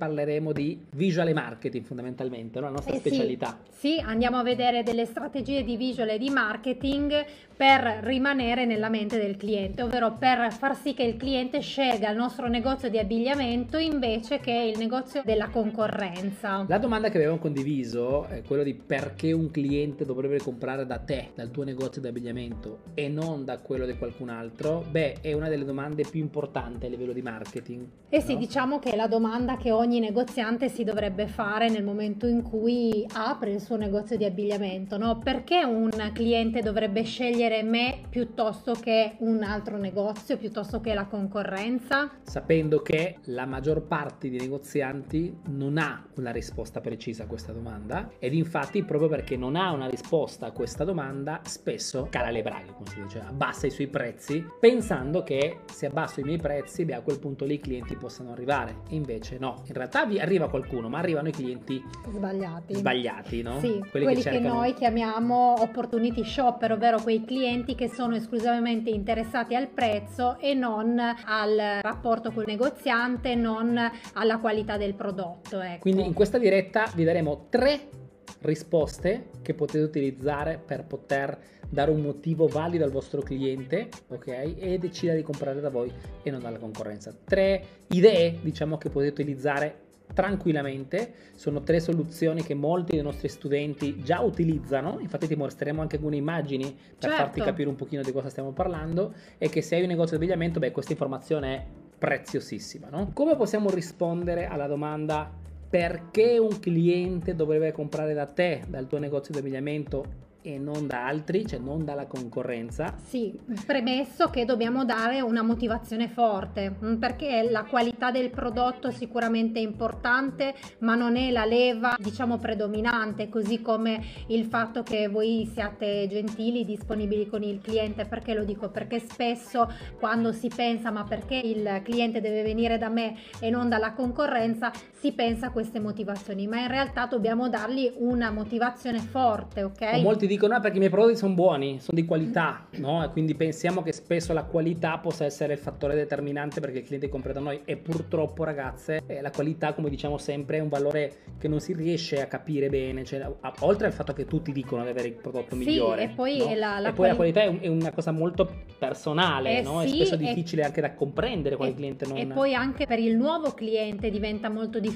parleremo di visual marketing fondamentalmente, no? la nostra eh specialità. Sì, sì, andiamo a vedere delle strategie di visual e di marketing per rimanere nella mente del cliente, ovvero per far sì che il cliente scelga il nostro negozio di abbigliamento invece che il negozio della concorrenza. La domanda che abbiamo condiviso è quella di perché un cliente dovrebbe comprare da te, dal tuo negozio di abbigliamento e non da quello di qualcun altro. Beh, è una delle domande più importanti a livello di marketing. Eh sì, diciamo che è la domanda che ogni negoziante si dovrebbe fare nel momento in cui apre il suo negozio di abbigliamento, no? Perché un cliente dovrebbe scegliere me piuttosto che un altro negozio, piuttosto che la concorrenza? Sapendo che la maggior parte dei negozianti non ha una risposta precisa a questa domanda ed infatti proprio perché non ha una risposta a questa domanda spesso cala le braghe, come si dice, abbassa i suoi prezzi pensando che se abbasso i miei prezzi beh, a quel punto lì i clienti possano arrivare e invece no, in realtà vi arriva qualcuno ma arrivano i clienti sbagliati, sbagliati no? Sì, quelli, quelli che, che noi chiamiamo opportunity shopper, ovvero quei clienti clienti che sono esclusivamente interessati al prezzo e non al rapporto col negoziante, non alla qualità del prodotto. Ecco. Quindi in questa diretta vi daremo tre risposte che potete utilizzare per poter dare un motivo valido al vostro cliente, ok? E decidere di comprare da voi e non dalla concorrenza. Tre idee, diciamo, che potete utilizzare tranquillamente. Sono tre soluzioni che molti dei nostri studenti già utilizzano. Infatti, ti mostreremo anche alcune immagini per certo. farti capire un pochino di cosa stiamo parlando. E che se hai un negozio di abbigliamento, beh, questa informazione è preziosissima, no? Come possiamo rispondere alla domanda perché un cliente dovrebbe comprare da te, dal tuo negozio di abbigliamento e non da altri, cioè non dalla concorrenza. Sì, premesso che dobbiamo dare una motivazione forte, mm, perché la qualità del prodotto è sicuramente importante, ma non è la leva, diciamo, predominante, così come il fatto che voi siate gentili, disponibili con il cliente. Perché lo dico? Perché spesso quando si pensa ma perché il cliente deve venire da me e non dalla concorrenza, si pensa a queste motivazioni, ma in realtà dobbiamo dargli una motivazione forte, ok? O molti dicono ah, perché i miei prodotti sono buoni, sono di qualità, no? E quindi pensiamo che spesso la qualità possa essere il fattore determinante perché il cliente compra da noi e purtroppo ragazze eh, la qualità come diciamo sempre è un valore che non si riesce a capire bene, cioè, a, oltre al fatto che tutti dicono di avere il prodotto sì, migliore. E poi, no? la, la, e poi quali... la, qualità è, un, è, una cosa molto personale, eh, no? Sì, è spesso difficile anche da comprendere quale e, cliente non... E poi anche per il nuovo cliente diventa molto difficile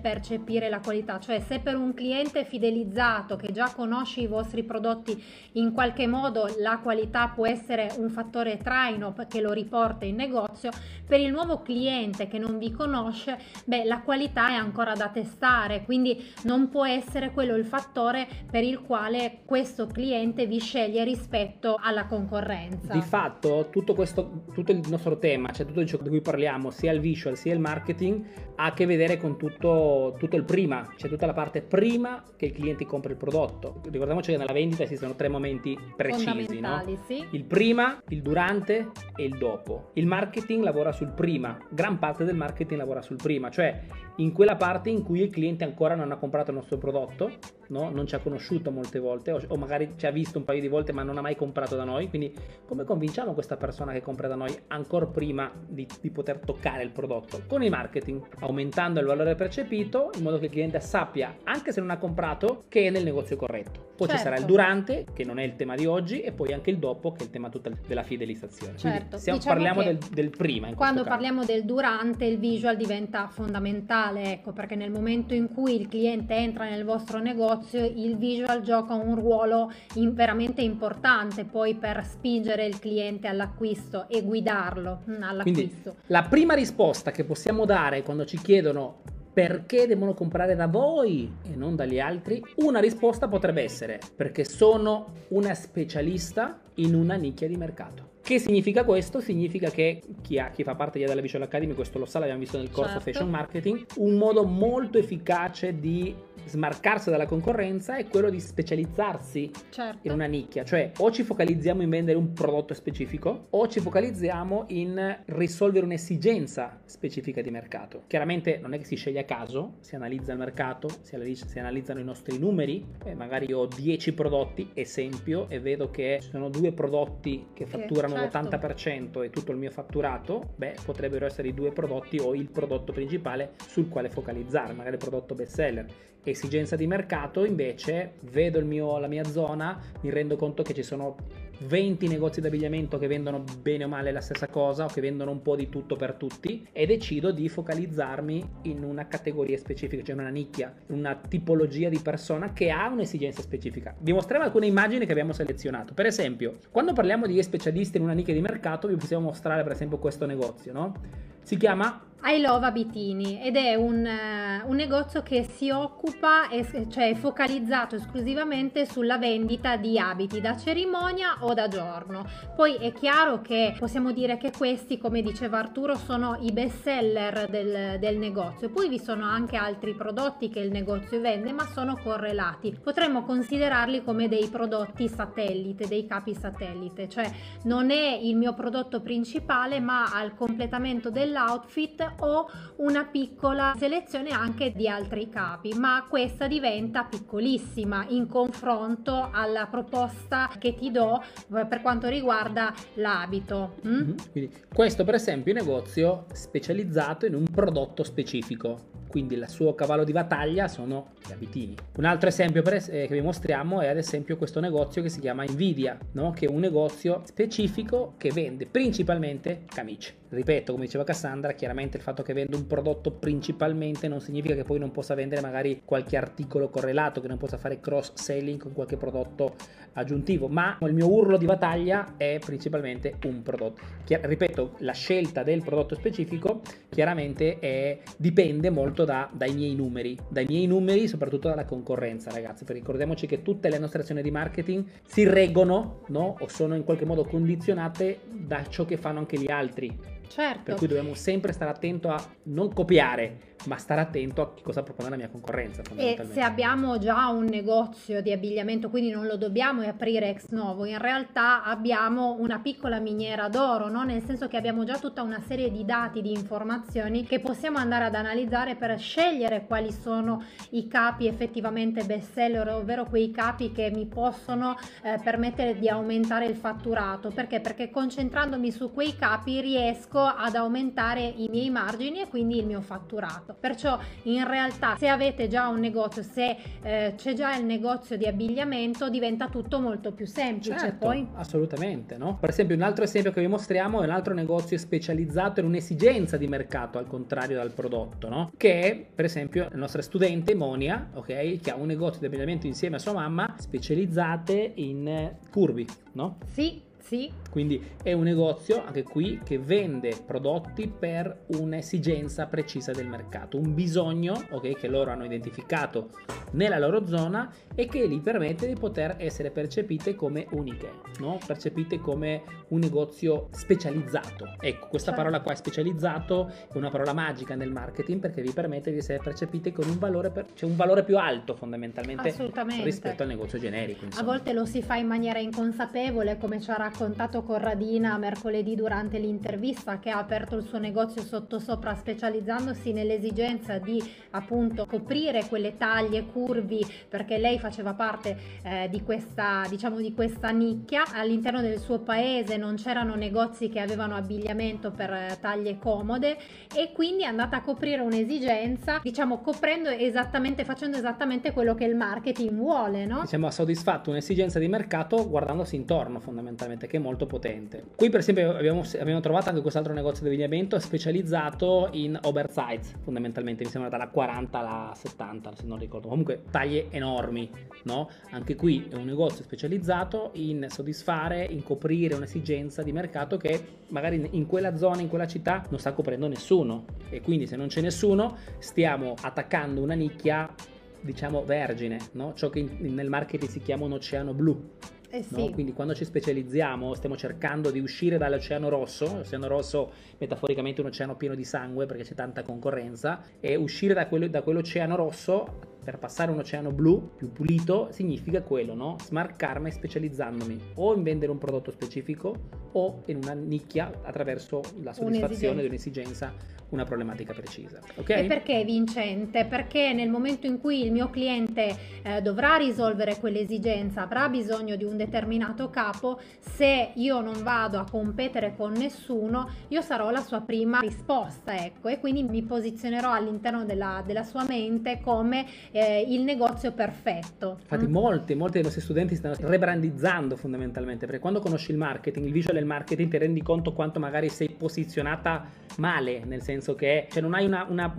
percepire la qualità, cioè se per un cliente fidelizzato che già conosce i vostri prodotti in qualche modo la qualità può essere un fattore traino che lo riporta in negozio, per il nuovo cliente che non vi conosce, beh, la qualità è ancora da testare, quindi non può essere quello il fattore per il quale questo cliente vi sceglie rispetto alla concorrenza. Di fatto, tutto questo, tutto il nostro tema, cioè tutto ciò di cui parliamo, sia il visual sia il marketing, ha a che vedere con tutto, tutto il prima, cioè tutta la parte prima che il cliente compra il prodotto. Ricordiamoci che nella vendita esistono tre momenti precisi. No? Sì. Il prima, il durante e il dopo. Il marketing lavora sul prima, gran parte del marketing lavora sul prima, cioè in quella parte in cui il cliente ancora non ha comprato il nostro prodotto, no? non ci ha conosciuto molte volte o, magari ci ha visto un paio di volte ma non ha mai comprato da noi, quindi come convinciamo questa persona che compra da noi ancora prima di, di poter toccare il prodotto? Con il marketing, aumentando il valore percepito in modo che il cliente sappia, anche se non ha comprato, che è nel negozio corretto. Poi certo. ci sarà il certo. durante, che non è il tema di oggi, e poi anche il dopo, che è il tema tutta della fidelizzazione. Certo. Stiamo, diciamo parliamo del, del, prima. quando parliamo del durante, il visual diventa fondamentale, ecco, perché nel momento in cui il cliente entra nel vostro negozio, il visual gioca un ruolo in, veramente importante poi per spingere il cliente all'acquisto e guidarlo mm, all'acquisto. Quindi, la prima risposta che possiamo dare quando ci chiedono perché devono comprare da voi e non dagli altri? Una risposta potrebbe essere perché sono una specialista in una nicchia di mercato. Che significa questo? Significa che chi, ha, chi fa parte della Visual Academy, questo lo sa, l'abbiamo visto nel corso certo. Fashion Marketing, un modo molto efficace di smarcarsi dalla concorrenza è quello di specializzarsi certo. in una nicchia, cioè o ci focalizziamo in vendere un prodotto specifico o ci focalizziamo in risolvere un'esigenza specifica di mercato. Chiaramente non è che si sceglie a caso, si analizza il mercato, si, analizza, si analizzano i nostri numeri, eh, magari ho 10 prodotti, esempio, e vedo che ci sono due prodotti che fatturano certo. l'80% e tutto il mio fatturato, beh, potrebbero essere i due prodotti o il prodotto principale sul quale focalizzare, magari il prodotto best seller esigenza di mercato, invece vedo mio, la mia zona, mi rendo conto che ci sono 20 negozi d'abbigliamento che vendono bene o male la stessa cosa o che vendono un po' di tutto per tutti e decido di focalizzarmi in una categoria specifica, cioè una nicchia, una tipologia di persona che ha un'esigenza specifica. Vi mostriamo alcune immagini che abbiamo selezionato. Per esempio, quando parliamo di specialisti in una nicchia di mercato, vi possiamo mostrare per esempio questo negozio, no? Si chiama i Love Abitini ed è un, uh, un, negozio che si occupa, es- cioè è focalizzato esclusivamente sulla vendita di abiti da cerimonia o da giorno. Poi è chiaro che possiamo dire che questi, come diceva Arturo, sono i best seller del, del negozio. Poi vi sono anche altri prodotti che il negozio vende, ma sono correlati. Potremmo considerarli come dei prodotti satellite, dei capi satellite, cioè non è il mio prodotto principale, ma al completamento dell'outfit ho una piccola selezione anche di altri capi, ma questa diventa piccolissima in confronto alla proposta che ti do eh, per quanto riguarda l'abito. Mm? Mm-hmm. Quindi, questo per esempio è un negozio specializzato in un prodotto specifico quindi il suo cavallo di battaglia sono gli abitini. Un altro esempio es- eh, che vi mostriamo è ad esempio questo negozio che si chiama Nvidia, no? che è un negozio specifico che vende principalmente camicie. Ripeto, come diceva Cassandra, chiaramente il fatto che venda un prodotto principalmente non significa che poi non possa vendere magari qualche articolo correlato, che non possa fare cross selling con qualche prodotto aggiuntivo, ma il mio urlo di battaglia è principalmente un prodotto. Chiar- ripeto, la scelta del prodotto specifico chiaramente è, dipende molto da, dai miei numeri, dai miei numeri, soprattutto dalla concorrenza, ragazzi, perché ricordiamoci che tutte le nostre azioni di marketing si reggono, no? O sono in qualche modo condizionate da ciò che fanno anche gli altri. Certo. Per cui dobbiamo sempre stare attento a non copiare, ma stare attento a che cosa propone la mia concorrenza. E se abbiamo già un negozio di abbigliamento, quindi non lo dobbiamo aprire ex novo, in realtà abbiamo una piccola miniera d'oro, no? nel senso che abbiamo già tutta una serie di dati, di informazioni che possiamo andare ad analizzare per scegliere quali sono i capi effettivamente best seller, ovvero quei capi che mi possono eh, permettere di aumentare il fatturato. Perché? Perché concentrandomi su quei capi riesco ad aumentare i miei margini e quindi il mio fatturato. Perciò in realtà se avete già un negozio, se eh, c'è già il negozio di abbigliamento, diventa tutto molto più semplice. Certo, poi. Assolutamente, no? Per esempio un altro esempio che vi mostriamo è un altro negozio specializzato in un'esigenza di mercato al contrario dal prodotto, no? Che è per esempio la nostra studente Monia, ok? Che ha un negozio di abbigliamento insieme a sua mamma specializzate in curvi, no? Sì, sì. Quindi è un negozio anche qui che vende prodotti per un'esigenza precisa del mercato, un bisogno okay, che loro hanno identificato nella loro zona e che gli permette di poter essere percepite come uniche, no? percepite come un negozio specializzato. Ecco, questa certo. parola qua è specializzato, è una parola magica nel marketing perché vi permette di essere percepite con un valore, per, cioè un valore più alto fondamentalmente rispetto al negozio generico. Insomma. A volte lo si fa in maniera inconsapevole, come ci ha raccontato Corradina mercoledì durante l'intervista che ha aperto il suo negozio sottosopra specializzandosi nell'esigenza di appunto coprire quelle taglie curvi perché lei faceva parte eh, di questa diciamo di questa nicchia all'interno del suo paese non c'erano negozi che avevano abbigliamento per eh, taglie comode e quindi è andata a coprire un'esigenza diciamo coprendo esattamente facendo esattamente quello che il marketing vuole no? diciamo ha soddisfatto un'esigenza di mercato guardandosi intorno fondamentalmente che è molto potente. Qui per esempio abbiamo, abbiamo trovato anche quest'altro negozio di abbigliamento specializzato in oversize, fondamentalmente mi sembra dalla 40 alla 70 se non ricordo, comunque taglie enormi, no? Anche qui è un negozio specializzato in soddisfare, in coprire un'esigenza di mercato che magari in quella zona, in quella città non sta coprendo nessuno e quindi se non c'è nessuno stiamo attaccando una nicchia diciamo vergine, no? ciò che in, nel marketing si chiama un oceano blu. Eh sì. no? Quindi quando ci specializziamo stiamo cercando di uscire dall'oceano rosso, l'oceano rosso metaforicamente è un oceano pieno di sangue perché c'è tanta concorrenza, e uscire da, quello, da quell'oceano rosso per passare un oceano blu più pulito significa quello, no? Smarcarmi specializzandomi o in vendere un prodotto specifico o in una nicchia attraverso la soddisfazione di un'esigenza una problematica precisa. Okay? E perché vincente? Perché nel momento in cui il mio cliente eh, dovrà risolvere quell'esigenza, avrà bisogno di un determinato capo, se io non vado a competere con nessuno, io sarò la sua prima risposta, ecco, e quindi mi posizionerò all'interno della, della sua mente come eh, il negozio perfetto. Infatti, mm. molti, molti dei nostri studenti stanno rebrandizzando fondamentalmente, perché quando conosci il marketing, il visual del marketing, ti rendi conto quanto magari sei posizionata male, nel senso che cioè, non hai una, una,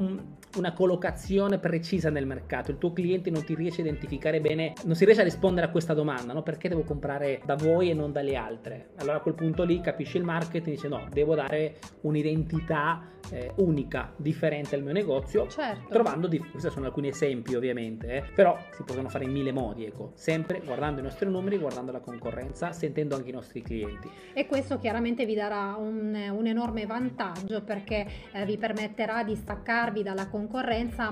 una, collocazione precisa nel mercato, il tuo cliente non ti riesce a identificare bene, non si riesce a rispondere a questa domanda, no? perché devo comprare da voi e non dalle altre? Allora a quel punto lì capisci il marketing e dice no, devo dare un'identità eh, unica, differente al mio negozio, certo. trovando, di, questi sono alcuni esempi ovviamente, eh, però si possono fare in mille modi, ecco, sempre guardando i nostri numeri, guardando la concorrenza, sentendo anche i nostri clienti. E questo chiaramente vi darà un, un enorme vantaggio perché eh, vi permetterà di staccarvi dalla concorrenza,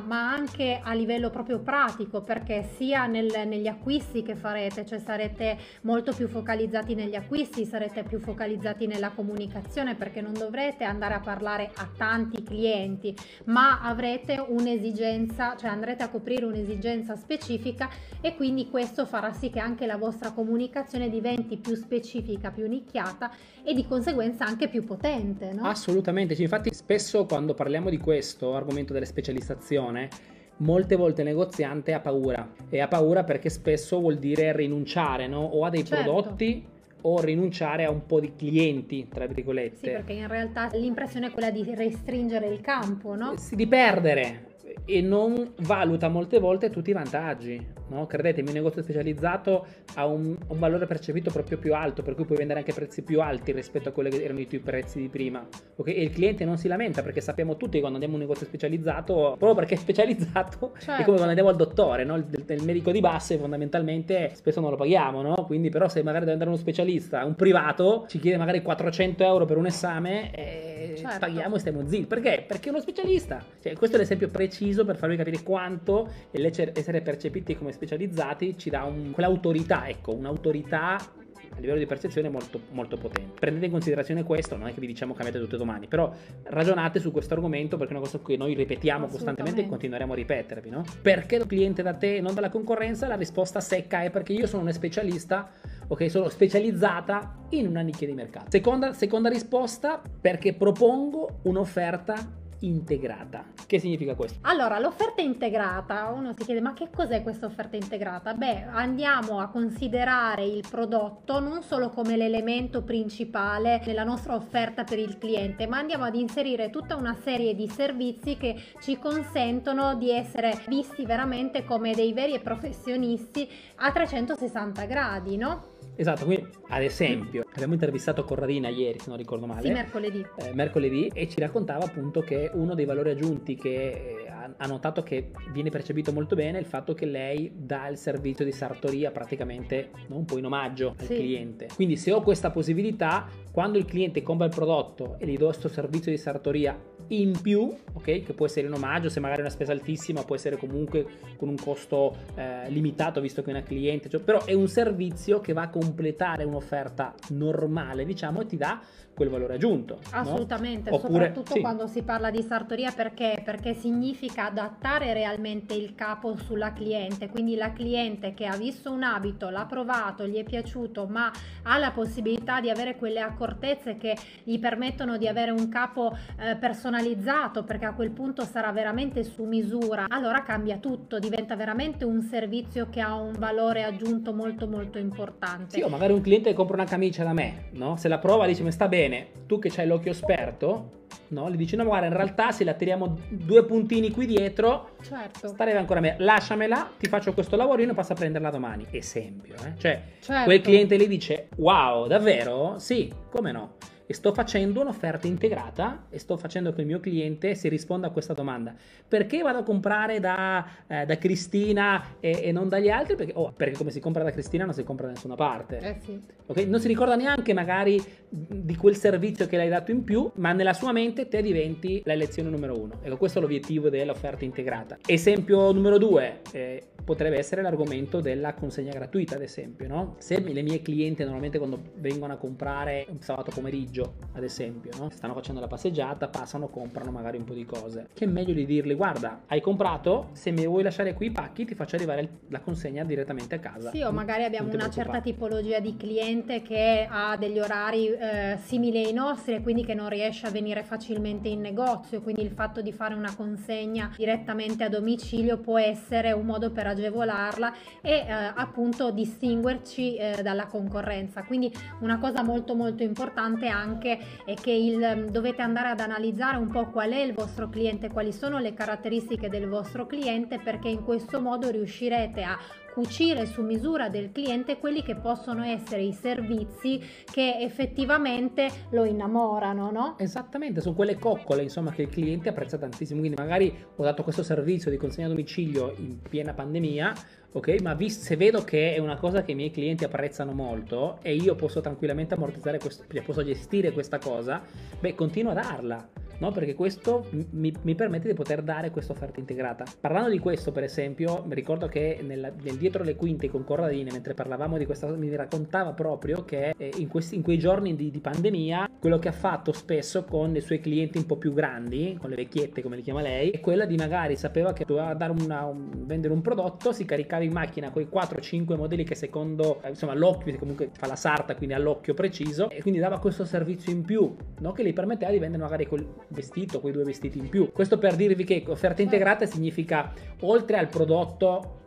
ma anche a livello proprio pratico, perché sia nel, negli acquisti che farete, cioè sarete molto più focalizzati negli acquisti, sarete più focalizzati nella comunicazione, perché non dovrete andare a parlare a tanti clienti, ma avrete un'esigenza, cioè andrete a coprire un'esigenza specifica e quindi questo farà sì che anche la vostra comunicazione diventi più specifica, più nicchiata e di conseguenza anche più potente. No? Assolutamente, infatti spesso quando parliamo di questo argomento della specializzazione, molte volte il negoziante ha paura e ha paura perché spesso vuol dire rinunciare no? o a dei certo. prodotti o rinunciare a un po' di clienti, tra virgolette. Sì, perché in realtà l'impressione è quella di restringere il campo, no? Sì, di perdere e non valuta molte volte tutti i vantaggi. No? Credetemi, un negozio specializzato ha un, un, valore percepito proprio più alto, per cui puoi vendere anche prezzi più alti rispetto a quelli che erano i tuoi prezzi di prima. Okay? E il cliente non si lamenta perché sappiamo tutti che quando andiamo a un negozio specializzato, proprio perché è specializzato, certo. è come quando andiamo al dottore, no? il, il, medico di base fondamentalmente spesso non lo paghiamo, no? quindi però se magari deve andare uno specialista, un privato, ci chiede magari 400 euro per un esame, e certo. paghiamo e stiamo zitti. Perché? Perché è uno specialista. Cioè, questo è l'esempio preciso per farvi capire quanto essere percepiti come specializzati ci dà un, quell'autorità, ecco, un'autorità a livello di percezione molto, molto potente. Prendete in considerazione questo, non è che vi diciamo cambiate tutte domani, però ragionate su questo argomento perché è una cosa che noi ripetiamo costantemente e continueremo a ripetervi, no? Perché il cliente da te e non dalla concorrenza? La risposta secca è perché io sono una specialista, ok? Sono specializzata in una nicchia di mercato. Seconda, seconda risposta, perché propongo un'offerta integrata. Che significa questo? Allora, l'offerta integrata, uno si chiede ma che cos'è questa offerta integrata? Beh, andiamo a considerare il prodotto non solo come l'elemento principale nella nostra offerta per il cliente, ma andiamo ad inserire tutta una serie di servizi che ci consentono di essere visti veramente come dei veri professionisti a 360 gradi, no? Esatto, quindi ad esempio abbiamo intervistato Corradina ieri, se non ricordo male. Sì, mercoledì. Eh, mercoledì e ci raccontava appunto che uno dei valori aggiunti che eh, ha notato che viene percepito molto bene è il fatto che lei dà il servizio di sartoria praticamente no, un po' in omaggio al sì. cliente. Quindi se ho questa possibilità, quando il cliente compra il prodotto e gli do questo servizio di sartoria in più, ok? Che può essere in omaggio, se magari è una spesa altissima, può essere comunque con un costo eh, limitato visto che è una cliente, cioè, però è un servizio che va a completare un'offerta normale, diciamo, e ti dà quel valore aggiunto. Assolutamente, no? Oppure, soprattutto sì. quando si parla di sartoria perché? Perché significa adattare realmente il capo sulla cliente, quindi la cliente che ha visto un abito, l'ha provato, gli è piaciuto, ma ha la possibilità di avere quelle accortezze che gli permettono di avere un capo eh, personalizzato, perché a quel punto sarà veramente su misura, allora cambia tutto, diventa veramente un servizio che ha un valore aggiunto molto molto importante. Sì, o magari un cliente compra una camicia da me, no? Se la prova dice mi sta bene tu che hai l'occhio esperto, no? Gli dici no, guarda, in realtà se la tiriamo due puntini qui dietro, certo. starebbe ancora meglio. Lasciamela, ti faccio questo lavorino passa a prenderla domani. Esempio, eh? Cioè, certo. quel cliente lì dice wow, davvero? Sì, come no? e sto facendo un'offerta integrata e sto facendo che il mio cliente si risponda a questa domanda. Perché vado a comprare da, eh, da Cristina e, e, non dagli altri? Perché, oh, perché, come si compra da Cristina non si compra da nessuna parte. Eh sì. okay? Non si ricorda neanche magari di quel servizio che l'hai dato in più, ma nella sua mente te diventi la lezione numero uno. Ecco, questo è l'obiettivo dell'offerta integrata. Esempio numero due, eh, potrebbe essere l'argomento della consegna gratuita, ad esempio, no? Se le mie clienti normalmente quando vengono a comprare un sabato pomeriggio, ad esempio, no? stanno facendo la passeggiata, passano, comprano magari un po' di cose. Che è meglio di dirle, guarda, hai comprato, se mi vuoi lasciare qui i pacchi, ti faccio arrivare la consegna direttamente a casa. Sì, o magari abbiamo una certa tipologia di cliente che ha degli orari eh, simili ai nostri e quindi che non riesce a venire facilmente in negozio, quindi il fatto di fare una consegna direttamente a domicilio può essere un modo per agevolarla e eh, appunto distinguerci eh, dalla concorrenza. Quindi una cosa molto molto importante anche è che il, dovete andare ad analizzare un po' qual è il vostro cliente, quali sono le caratteristiche del vostro cliente perché in questo modo riuscirete a cucire su misura del cliente quelli che possono essere i servizi che effettivamente lo innamorano, no? Esattamente, sono quelle coccole, insomma, che il cliente apprezza tantissimo. Quindi magari ho dato questo servizio di consegna a domicilio in piena pandemia, ok? Ma vis- se vedo che è una cosa che i miei clienti apprezzano molto e io posso tranquillamente ammortizzare questo, cioè posso gestire questa cosa, beh, continuo a darla no? perché questo mi, mi, permette di poter dare questa offerta integrata. Parlando di questo, per esempio, mi ricordo che nel, nel dietro le quinte con Corradine, mentre parlavamo di questa cosa, mi raccontava proprio che eh, in, questi, in, quei giorni di, di, pandemia, quello che ha fatto spesso con i suoi clienti un po' più grandi, con le vecchiette come le chiama lei, è quella di magari sapeva che doveva una, un, vendere un prodotto, si caricava in macchina con i 4-5 modelli che secondo insomma l'occhio comunque fa la sarta, quindi ha l'occhio preciso, e quindi dava questo servizio in più, no? che gli permetteva di vendere magari col vestito, quei due vestiti in più. Questo per dirvi che offerta integrata significa oltre al prodotto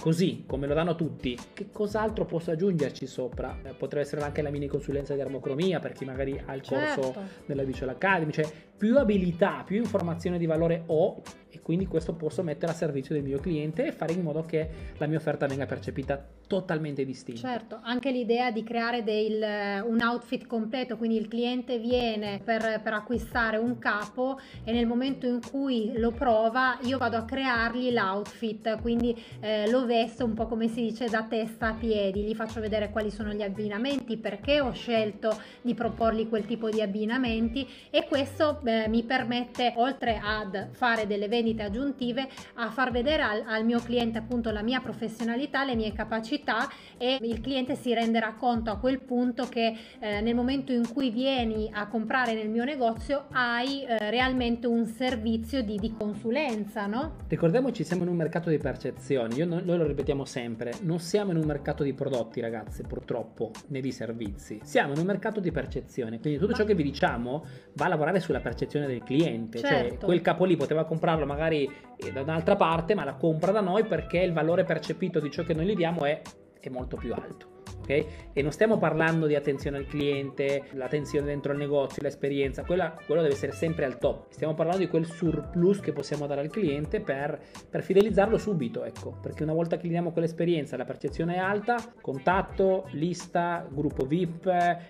così come lo danno tutti, che cos'altro posso aggiungerci sopra? Eh, potrebbe essere anche la mini consulenza di armocromia per chi magari ha il corso certo. della Visual Academy, cioè più abilità, più informazione di valore ho e quindi questo posso mettere a servizio del mio cliente e fare in modo che la mia offerta venga percepita totalmente distinta. Certo, anche l'idea di creare del, un outfit completo, quindi il cliente viene per, per, acquistare un capo e nel momento in cui lo prova io vado a creargli l'outfit, quindi eh, lo vesto un po' come si dice da testa a piedi, gli faccio vedere quali sono gli abbinamenti, perché ho scelto di proporgli quel tipo di abbinamenti e questo eh, mi permette oltre ad fare delle vendite aggiuntive a far vedere al, al mio cliente appunto la mia professionalità, le mie capacità e il cliente si renderà conto a quel punto che eh, nel momento in cui vieni a comprare nel mio negozio hai eh, realmente un servizio di, di, consulenza, no? Ricordiamoci, siamo in un mercato di percezioni, Io, noi lo ripetiamo sempre, non siamo in un mercato di prodotti ragazzi, purtroppo, né di servizi, siamo in un mercato di percezione, quindi tutto ciò che vi diciamo va a lavorare sulla percezione del cliente, cioè, certo. cioè quel capo lì poteva comprarlo magari eh, da un'altra parte, ma la compra da noi perché il valore percepito di ciò che noi gli diamo è, è molto più alto ok? E non stiamo parlando di attenzione al cliente, l'attenzione dentro il negozio, l'esperienza, quella, quello deve essere sempre al top. Stiamo parlando di quel surplus che possiamo dare al cliente per, per fidelizzarlo subito, ecco, perché una volta che gli diamo quell'esperienza, la percezione è alta, contatto, lista, gruppo VIP,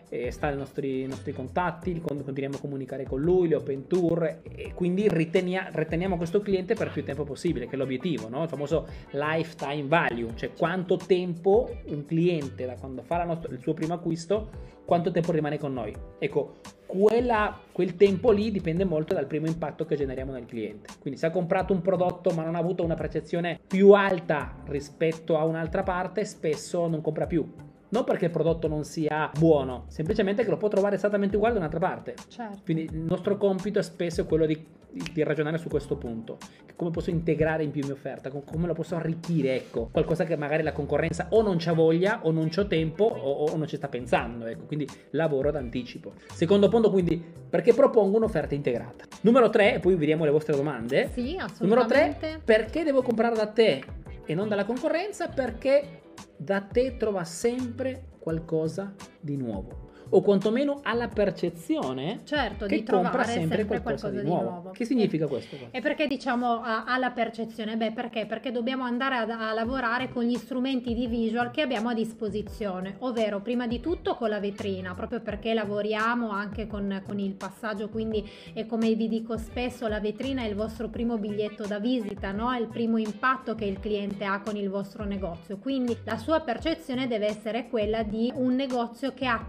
eh, sta nei nostri, nostri contatti, continuiamo a comunicare con lui, le open tour e quindi ritenia, riteniamo questo cliente per più tempo possibile, che è l'obiettivo, no? il famoso lifetime value, cioè quanto tempo un cliente da quando fa nostra, il suo primo acquisto, quanto tempo rimane con noi. Ecco, quella, quel tempo lì dipende molto dal primo impatto che generiamo nel cliente. Quindi se ha comprato un prodotto ma non ha avuto una percezione più alta rispetto a un'altra parte, spesso non compra più. Non perché il prodotto non sia buono, semplicemente che lo può trovare esattamente uguale da un'altra parte. Certo. Quindi il nostro compito è spesso quello di di ragionare su questo punto. Come posso integrare in più mia offerta? Come lo posso arricchire? Ecco, qualcosa che magari la concorrenza o non c'ha voglia, o non c'ho tempo, o, o non ci sta pensando. Ecco, quindi lavoro d'anticipo. Secondo punto, quindi, perché propongo un'offerta integrata. Numero 3, e poi vediamo le vostre domande. Sì, assolutamente. Numero 3, perché devo comprare da te e non dalla concorrenza? Perché da te trova sempre qualcosa di nuovo o quantomeno ha la percezione certo, che di compra sempre, sempre qualcosa qualcosa di nuovo. Che significa E- questo? E perché diciamo ha ha la percezione? Beh, perché? Perché dobbiamo andare a, a lavorare con gli strumenti di visual che abbiamo a disposizione, ovvero prima di tutto con la vetrina, proprio perché lavoriamo anche con, con il passaggio, quindi e come vi dico spesso, la vetrina è il vostro primo biglietto da visita, no? È il primo impatto che il cliente ha con il vostro negozio. Quindi la sua percezione deve essere quella di un negozio che ha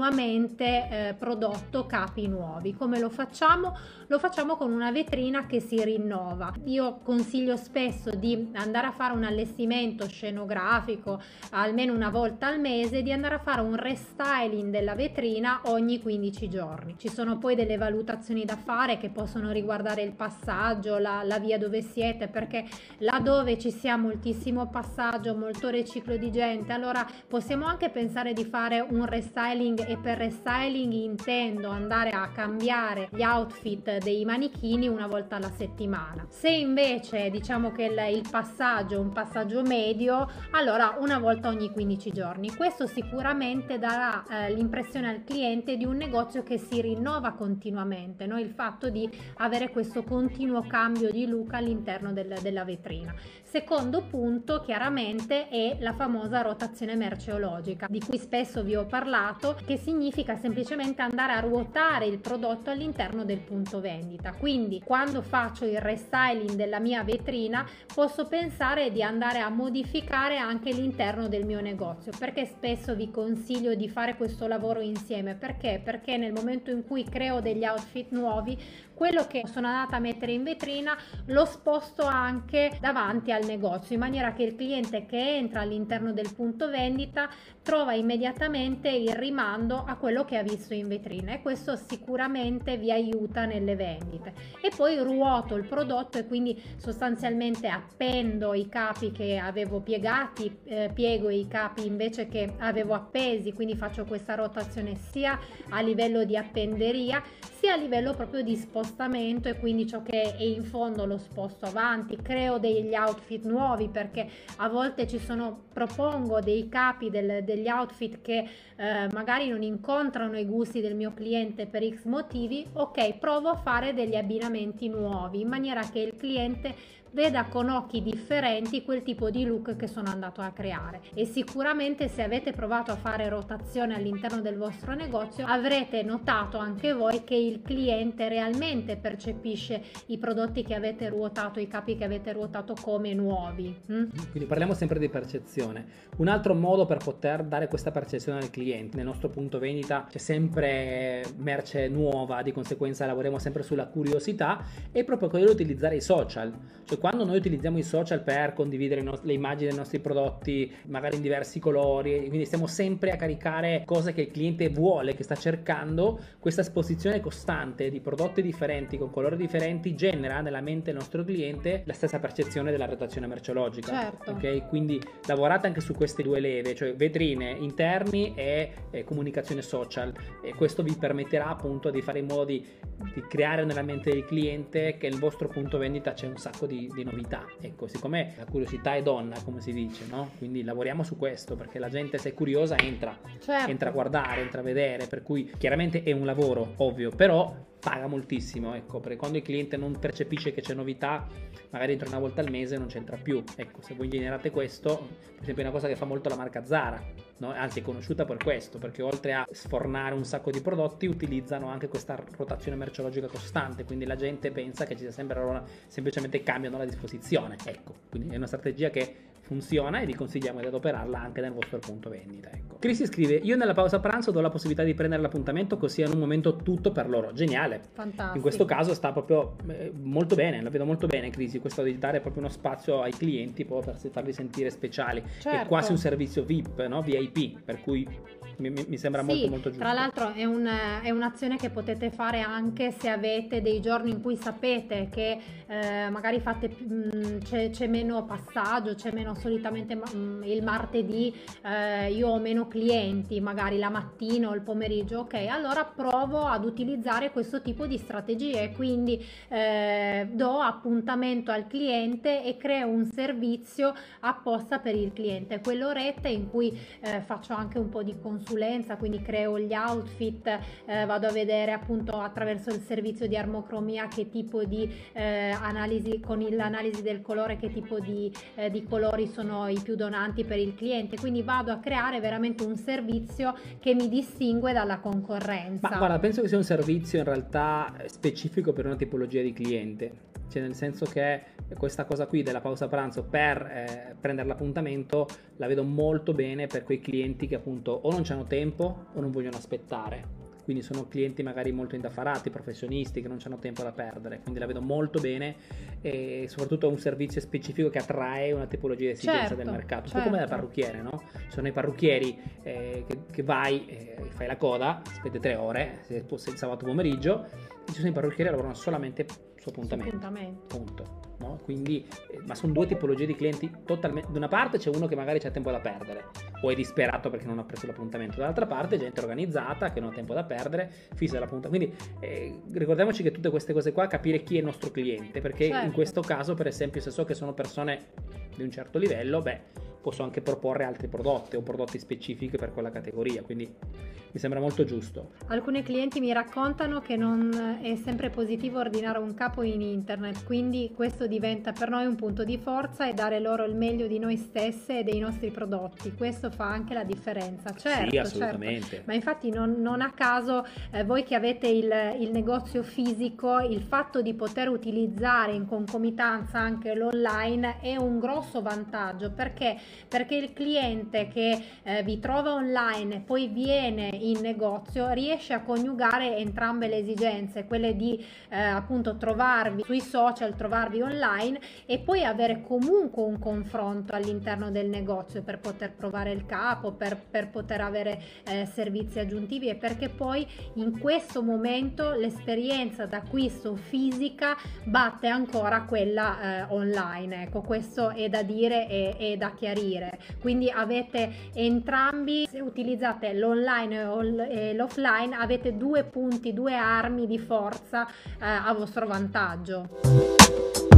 continuamente eh, prodotto capi nuovi. Come lo facciamo? Lo facciamo con una vetrina che si rinnova. Io consiglio spesso di andare a fare un allestimento scenografico almeno una volta al mese, di andare a fare un restyling della vetrina ogni 15 giorni. Ci sono poi delle valutazioni da fare che possono riguardare il passaggio, la, la via dove siete, perché laddove ci sia moltissimo passaggio, molto riciclo di gente, allora possiamo anche pensare di fare un restyling e per restyling intendo andare a cambiare gli outfit dei manichini una volta alla settimana. Se invece diciamo che il, il passaggio è un passaggio medio, allora una volta ogni 15 giorni. Questo sicuramente darà eh, l'impressione al cliente di un negozio che si rinnova continuamente, no? il fatto di avere questo continuo cambio di look all'interno del- della vetrina. Secondo punto chiaramente è la famosa rotazione merceologica di cui spesso vi ho parlato che significa semplicemente andare a ruotare il prodotto all'interno del punto vendita. Quindi quando faccio il restyling della mia vetrina posso pensare di andare a modificare anche l'interno del mio negozio perché spesso vi consiglio di fare questo lavoro insieme perché? Perché nel momento in cui creo degli outfit nuovi quello che sono andata a mettere in vetrina lo sposto anche davanti al negozio in maniera che il cliente che entra all'interno del punto vendita trova immediatamente il rimando a quello che ha visto in vetrina e questo sicuramente vi aiuta nelle vendite. E poi ruoto il prodotto e quindi sostanzialmente appendo i capi che avevo piegati eh, piego i capi invece che avevo appesi quindi faccio questa rotazione sia a livello di appenderia sia a livello proprio di spostamento e quindi ciò che è in fondo lo sposto avanti creo degli outfit nuovi perché a volte ci sono propongo dei capi del- degli outfit che eh, magari non incontrano i gusti del mio cliente per x motivi ok provo a fare degli abbinamenti nuovi in maniera che il cliente veda con occhi differenti quel tipo di look che sono andato a creare e sicuramente se avete provato a fare rotazione all'interno del vostro negozio avrete notato anche voi che il cliente realmente percepisce i prodotti che avete ruotato i capi che avete ruotato come nuovi mm? Quindi parliamo sempre di percezione. Un altro modo per poter dare questa percezione al cliente, nel nostro punto vendita c'è sempre merce nuova, di conseguenza lavoriamo sempre sulla curiosità, è proprio quello di utilizzare i social. Cioè quando noi utilizziamo i social per condividere i nos- le immagini dei nostri prodotti, magari in diversi colori, quindi stiamo sempre a caricare cose che il cliente vuole, che sta cercando, questa esposizione costante di prodotti differenti con colori differenti genera nella mente del nostro cliente la stessa percezione della rotazione merceologica. Certo. Ok, quindi lavorate anche su queste due leve, cioè vetrine interni e eh, comunicazione social e questo vi permetterà appunto di fare in modo di, di creare nella mente del cliente che nel vostro punto vendita c'è un sacco di, di novità. Ecco, siccome la curiosità è donna, come si dice, no? Quindi lavoriamo su questo perché la gente se è curiosa entra, certo entra a guardare, entra a vedere, per cui chiaramente è un lavoro, ovvio, però paga moltissimo, ecco, perché quando il cliente non percepisce che c'è novità, magari entra una volta al mese e non c'entra più. Ecco, se voi generate questo, per esempio è una cosa che fa molto la marca Zara, no? anzi è conosciuta per questo, perché oltre a sfornare un sacco di prodotti, utilizzano anche questa rotazione merceologica costante, quindi la gente pensa che ci sia sempre allora semplicemente cambiano la disposizione. Ecco, quindi è una strategia che funziona e vi consigliamo di adoperarla anche nel vostro punto vendita. Ecco. Chrissy scrive: Io nella pausa pranzo do la possibilità di prendere l'appuntamento così in un momento tutto per loro. Geniale. fantastico In questo caso sta proprio eh, molto bene, la vedo molto bene Crisi, questo di dare proprio uno spazio ai clienti proprio per farli sentire speciali. È Certo. quasi un servizio VIP, no? VIP, per cui mi, mi- sembra Sì, molto molto giusto. Tra l'altro è, un- è un'azione che potete fare anche se avete dei giorni in cui sapete che eh, magari fate, mh, c'è, c'è meno passaggio, c'è meno solitamente mm, il martedì eh, io ho meno clienti, magari la mattina o il pomeriggio, ok, allora provo ad utilizzare questo tipo di strategie, quindi eh, do appuntamento al cliente e creo un servizio apposta per il cliente, quell'oretta in cui eh, faccio anche un po' di consulenza, quindi creo gli outfit, eh, vado a vedere appunto attraverso il servizio di armocromia che tipo di eh, analisi con l'analisi del colore, che tipo di, eh, di colori sono i più donanti per il cliente, quindi vado a creare veramente un servizio che mi distingue dalla concorrenza. Ma guarda, penso che sia un servizio in realtà specifico per una tipologia di cliente cioè nel senso che questa cosa qui della pausa pranzo per eh, prendere l'appuntamento la vedo molto bene per quei clienti che appunto o non hanno tempo o non vogliono aspettare quindi sono clienti magari molto indaffarati, professionisti che non hanno tempo da perdere, quindi la vedo molto bene e soprattutto è un servizio specifico che attrae una tipologia di esigenza certo, del mercato, un certo. po' come da parrucchiere, no? Sono i parrucchieri eh, che, che, vai, eh, fai la coda, aspetti tre ore, se fosse il sabato pomeriggio, ci sono i parrucchieri che lavorano solamente su appuntamento. appuntamento. Punto. No? Quindi, eh, ma sono due tipologie di clienti totalmente. Da una parte c'è uno che magari c'ha tempo da perdere, o è disperato perché non ha preso l'appuntamento, dall'altra parte gente organizzata che non ha tempo da perdere, fissa l'appuntamento. Quindi eh, ricordiamoci che tutte queste cose qua, capire chi è il nostro cliente, perché certo. in questo caso, per esempio, se so che sono persone di un certo livello, beh posso anche proporre altri prodotti o prodotti specifici per quella categoria, quindi mi sembra molto giusto. Alcuni clienti mi raccontano che non è sempre positivo ordinare un capo in internet, quindi questo diventa per noi un punto di forza e dare loro il meglio di noi stesse e dei nostri prodotti. Questo fa anche la differenza. Certo, sì, assolutamente. Certo. Ma infatti non, non a caso eh, voi che avete il, il negozio fisico, il fatto di poter utilizzare in concomitanza anche l'online è un grosso vantaggio perché perché il cliente che eh, vi trova online e poi viene in negozio riesce a coniugare entrambe le esigenze, quelle di eh, appunto trovarvi sui social, trovarvi online e poi avere comunque un confronto all'interno del negozio per poter provare il capo, per, per poter avere eh, servizi aggiuntivi e perché poi in questo momento l'esperienza d'acquisto fisica batte ancora quella eh, online. Ecco, questo è da dire e, da chiarire chiarire. Quindi avete entrambi, se utilizzate l'online e l'offline, avete due punti, due armi di forza eh, a vostro vantaggio.